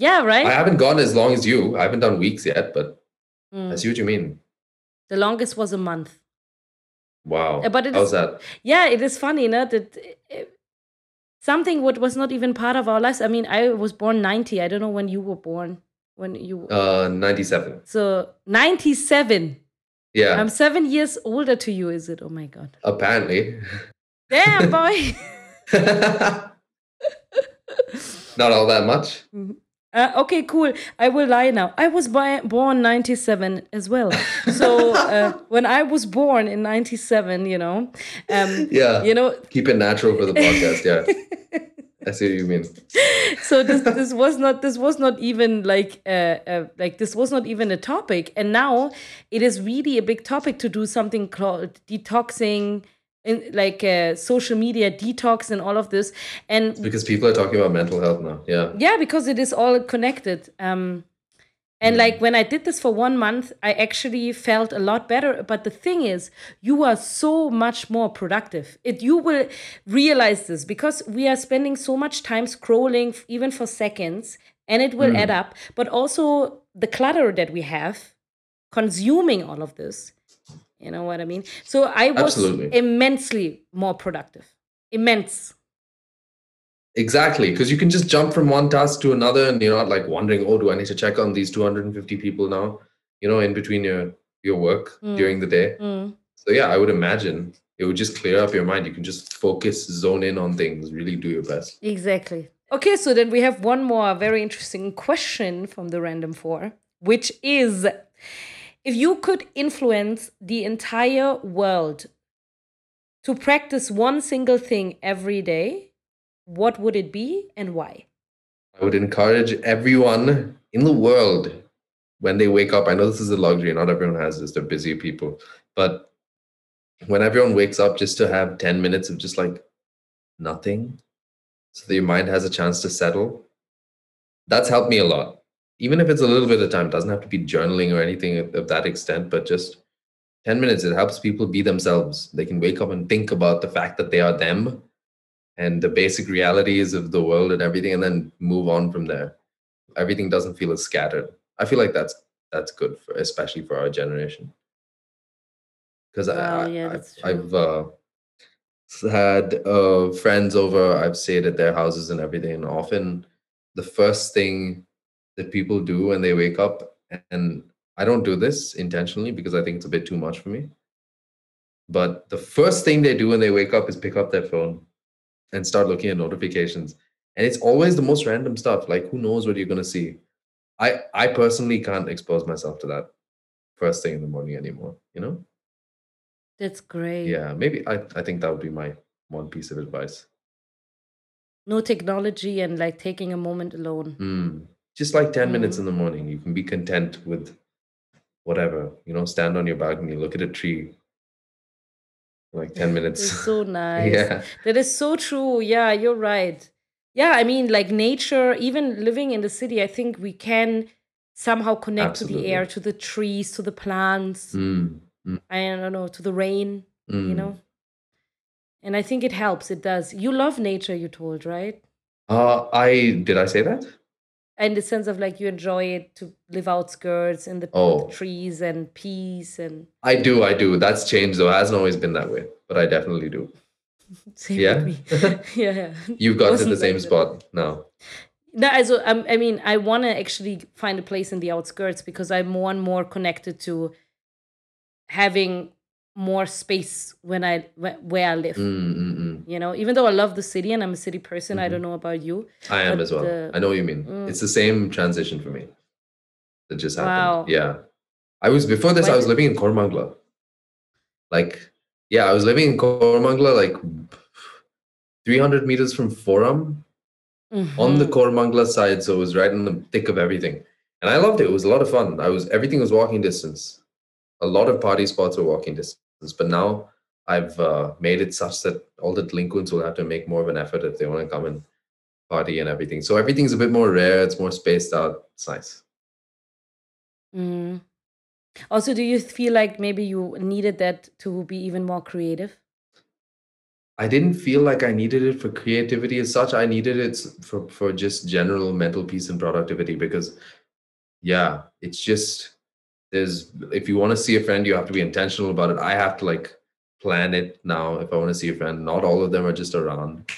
Yeah, right. I haven't gone as long as you. I haven't done weeks yet, but Mm. I see what you mean. The longest was a month. Wow. Uh, but it How's is- that? yeah it is funny no that uh, something what was not even part of our lives i mean i was born 90 i don't know when you were born when you Uh, 97. so 97 Yeah. i'm seven years older to you is it oh my god Apparently. damn boy *laughs* Not all that much. *laughs* uh, okay cool i will lie now i was bi- born 97 as well so uh, *laughs* when i was born in 97 you know um Yeah. you know Keep it natural for the podcast. Yeah. *laughs* I see what you mean. so this this was not this was not even like uh, uh like this was not even a topic and now it is really a big topic to do something called detoxing in like uh, social media detox and all of this. And Because people are talking about mental health now. Yeah. yeah because it is all connected. Um and like when i did this for one month i actually felt a lot better. But the thing is you are so much more productive. It you will realize this because we are spending so much time scrolling even for seconds and it will add up. But also the clutter that we have consuming all of this you know what i mean so i was Absolutely. immensely more productive immense Exactly. Because you can just jump from one task to another and you're not like wondering, oh, do I need to check on these 250 people now? You know, in between your your work Mm. during the day. Mm. So yeah, I would imagine it would just clear up your mind. You can just focus, zone in on things, really do your best. Exactly. Okay, so then we have one more very interesting question from the random four, which is if you could influence the entire world to practice one single thing every day, what would it be and why? I would encourage everyone in the world when they wake up. I know this is a luxury, not everyone has this, they're busy people. But when everyone wakes up, just to have 10 minutes of just like nothing, so that your mind has a chance to settle, that's helped me a lot. Even if it's a little bit of time, it doesn't have to be journaling or anything of that extent, but just 10 minutes, it helps people be themselves. They can wake up and think about the fact that they are them and the basic realities of the world and everything and then move on from there. Everything doesn't feel as scattered. I feel like that's that's good for especially for our generation. Because Wow, I, yeah, I, I've uh, had uh, friends over i've stayed at their houses and everything and often the first thing that people do when they wake up and i don't do this intentionally because i think it's a bit too much for me but the first thing they do when they wake up is pick up their phone and start looking at notifications and it's always the most random stuff like who knows what you're going to see i i personally can't expose myself to that first thing in the morning anymore you know That's great. yeah maybe i i think that would be my one piece of advice No technology and like taking a moment alone. Mm. Just like 10 minutes Mm. in the morning you can be content with whatever you know stand on your balcony look at a tree like 10 minutes It's *laughs* so nice. yeah That is so true. Yeah, you're right. Yeah, I mean, like nature, even living in the city, I think we can somehow connect to the air, to the trees, to the plants. Mm. I don't know, to the rain, you Mm. know? And I think it helps. It does. You love nature, you told, right? uh i did i say that in the sense of like you enjoy it to live outskirts in the, Oh. trees and peace and I do, I do. That's changed though. It hasn't always been that way, but I definitely do. *laughs* same Yeah? me. *laughs* yeah, yeah. You've got to the same like spot now. No, also, um, I mean, I want to actually find a place in the outskirts because I'm more and more connected to having more space when I where I live. Mm, mm, mm. You know, even though I love the city and I'm a city person, I Mm-hmm. don't know about you. I am as well. the- I know what you mean. Mm. It's the same transition for me that just happened. Wow. Yeah. I was before this, I was living in Koramangala. Like, yeah, I was living in Koramangala, like 300 meters from Forum on the. Koramangala side. So it was right in the thick of everything. And I loved it. It was a lot of fun. I was everything was walking distance. A lot of party spots were walking distance. But now I've uh, made it such that all the delinquents will have to make more of an effort if they want to come and party and everything. So everything's a bit more rare. It's more spaced out. It's nice. Mm. Also, do you feel like maybe you needed that to be even more creative? I didn't feel like I needed it for creativity as such. I needed it for, for just general mental peace and productivity because, yeah, it's just there's if you want to see a friend, you have to be intentional about it. I have to like plan it now if I want to see a friend. Not all of them are just around.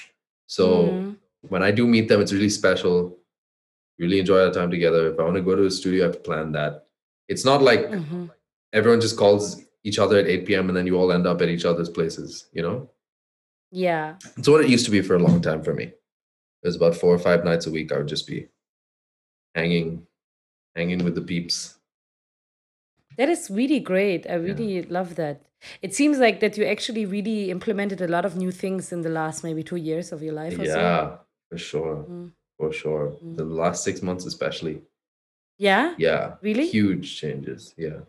So Mhm. when I do meet them, it's really special. Really enjoy our time together. If I want to go to a studio, I have to plan that. It's not like Mhm. everyone just calls each other at 8 p.m. and then you all end up at each other's places, you know? Yeah. It's what it used to be for a long time for me. It was about four or five nights a week. I would just be hanging, hanging with the peeps. That is really great. I Yeah. really love that. It seems like that you actually really implemented a lot of new things in the last maybe two years of your life or so. Yeah, for sure, Mm. for sure. Mm. The last six months, especially. Yeah? Yeah, Really? huge changes. Yeah,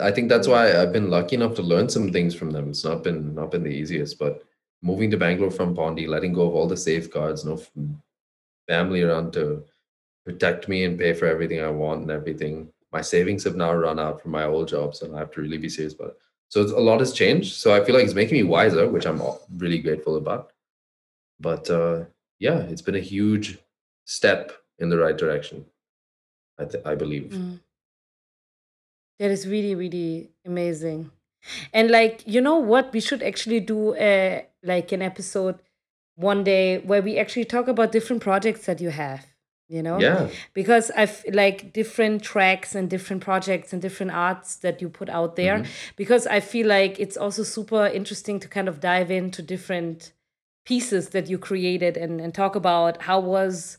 I think that's why I've been lucky enough to learn some things from them. It's not been not been the easiest, but moving to Bangalore from Pondi, letting go of all the safeguards, no f- family around to protect me and pay for everything I want and everything. My savings have now run out from my old job, so I have to really be serious about it. So it's, a lot has changed. So I feel like it's making me wiser, which I'm really grateful about. But uh, yeah, it's been a huge step in the right direction. I th- I believe. Mm. That is really, really amazing. And like, you know what? We should actually do uh, like an episode one day where we actually talk about different projects that you have, you know? Yeah, because I've like different tracks and different projects and different arts that you put out there. Mhm. Because I feel like it's also super interesting to kind of dive into different pieces that you created and, and talk about how was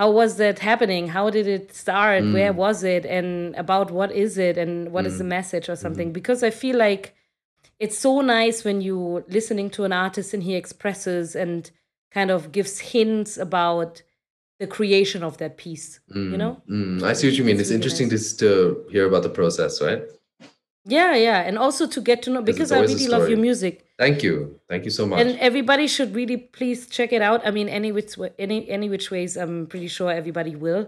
how was that happening how did it start where Mm. was it and about what is it and what is the Mm. message or something because i feel like it's so nice when you listening to an artist and he expresses and kind of gives hints about the creation of that piece you Mm, know mm, I see what you mean. It's It's interesting nice. to, to hear about the process, right? yeah yeah and also to get to know 'Cause because i really love your music Thank you. Thank you so much. and everybody should really please check it out i mean any which wa- any any which ways i'm pretty sure everybody will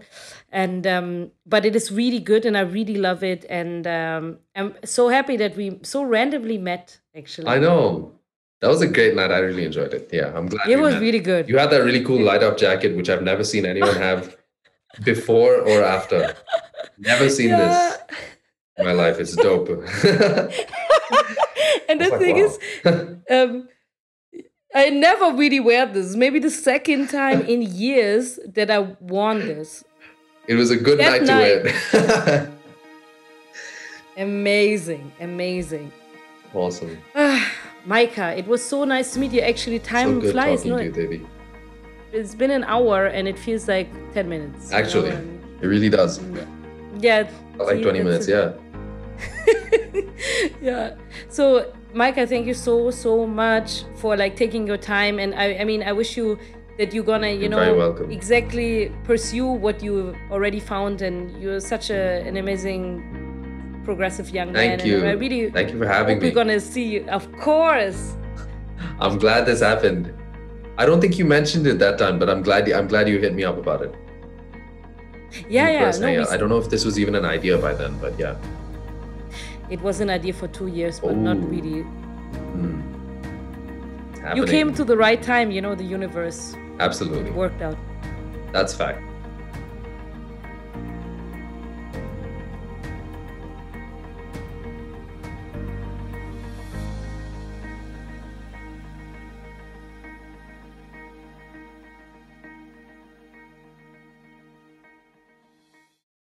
and um but it is really good and i really love it and um i'm so happy that we so randomly met actually I know. That was a great night. I really enjoyed it. Yeah, I'm glad it was met. really good You had that really cool light up jacket, which I've never seen anyone have *laughs* before or after. Never seen Yeah. this in my life. is dope. *laughs* *laughs* and the like, thing is um I never really wear this. Maybe the second time in years that I worn this. it was a good That night to wear it. Amazing, amazing. Awesome. Ah, Micah, it was so nice to meet you. Actually, time so flies. No, you, it's been an hour and it feels like 10 minutes. you know, Actually, it really does. yeah. Like see, 20 minutes, yeah. yeah. So, Micah, *laughs* thank you so, so much for like taking your time. And I, I mean, I wish you that you're gonna, you You're know, exactly pursue what you already found. And you're such a, an amazing, progressive young man. Thank you. I really Thank you for hope me. we're gonna see you. Of course. *laughs* I'm glad this happened. I don't think you mentioned it that time, but I'm glad you, I'm glad you hit me up about it. Yeah, in yeah. person. No, we I don't know if this was even an idea by then, but yeah. It was an idea for two years, but not really. Mm. You came to the right time, you know, the universe Absolutely. worked out. That's fact.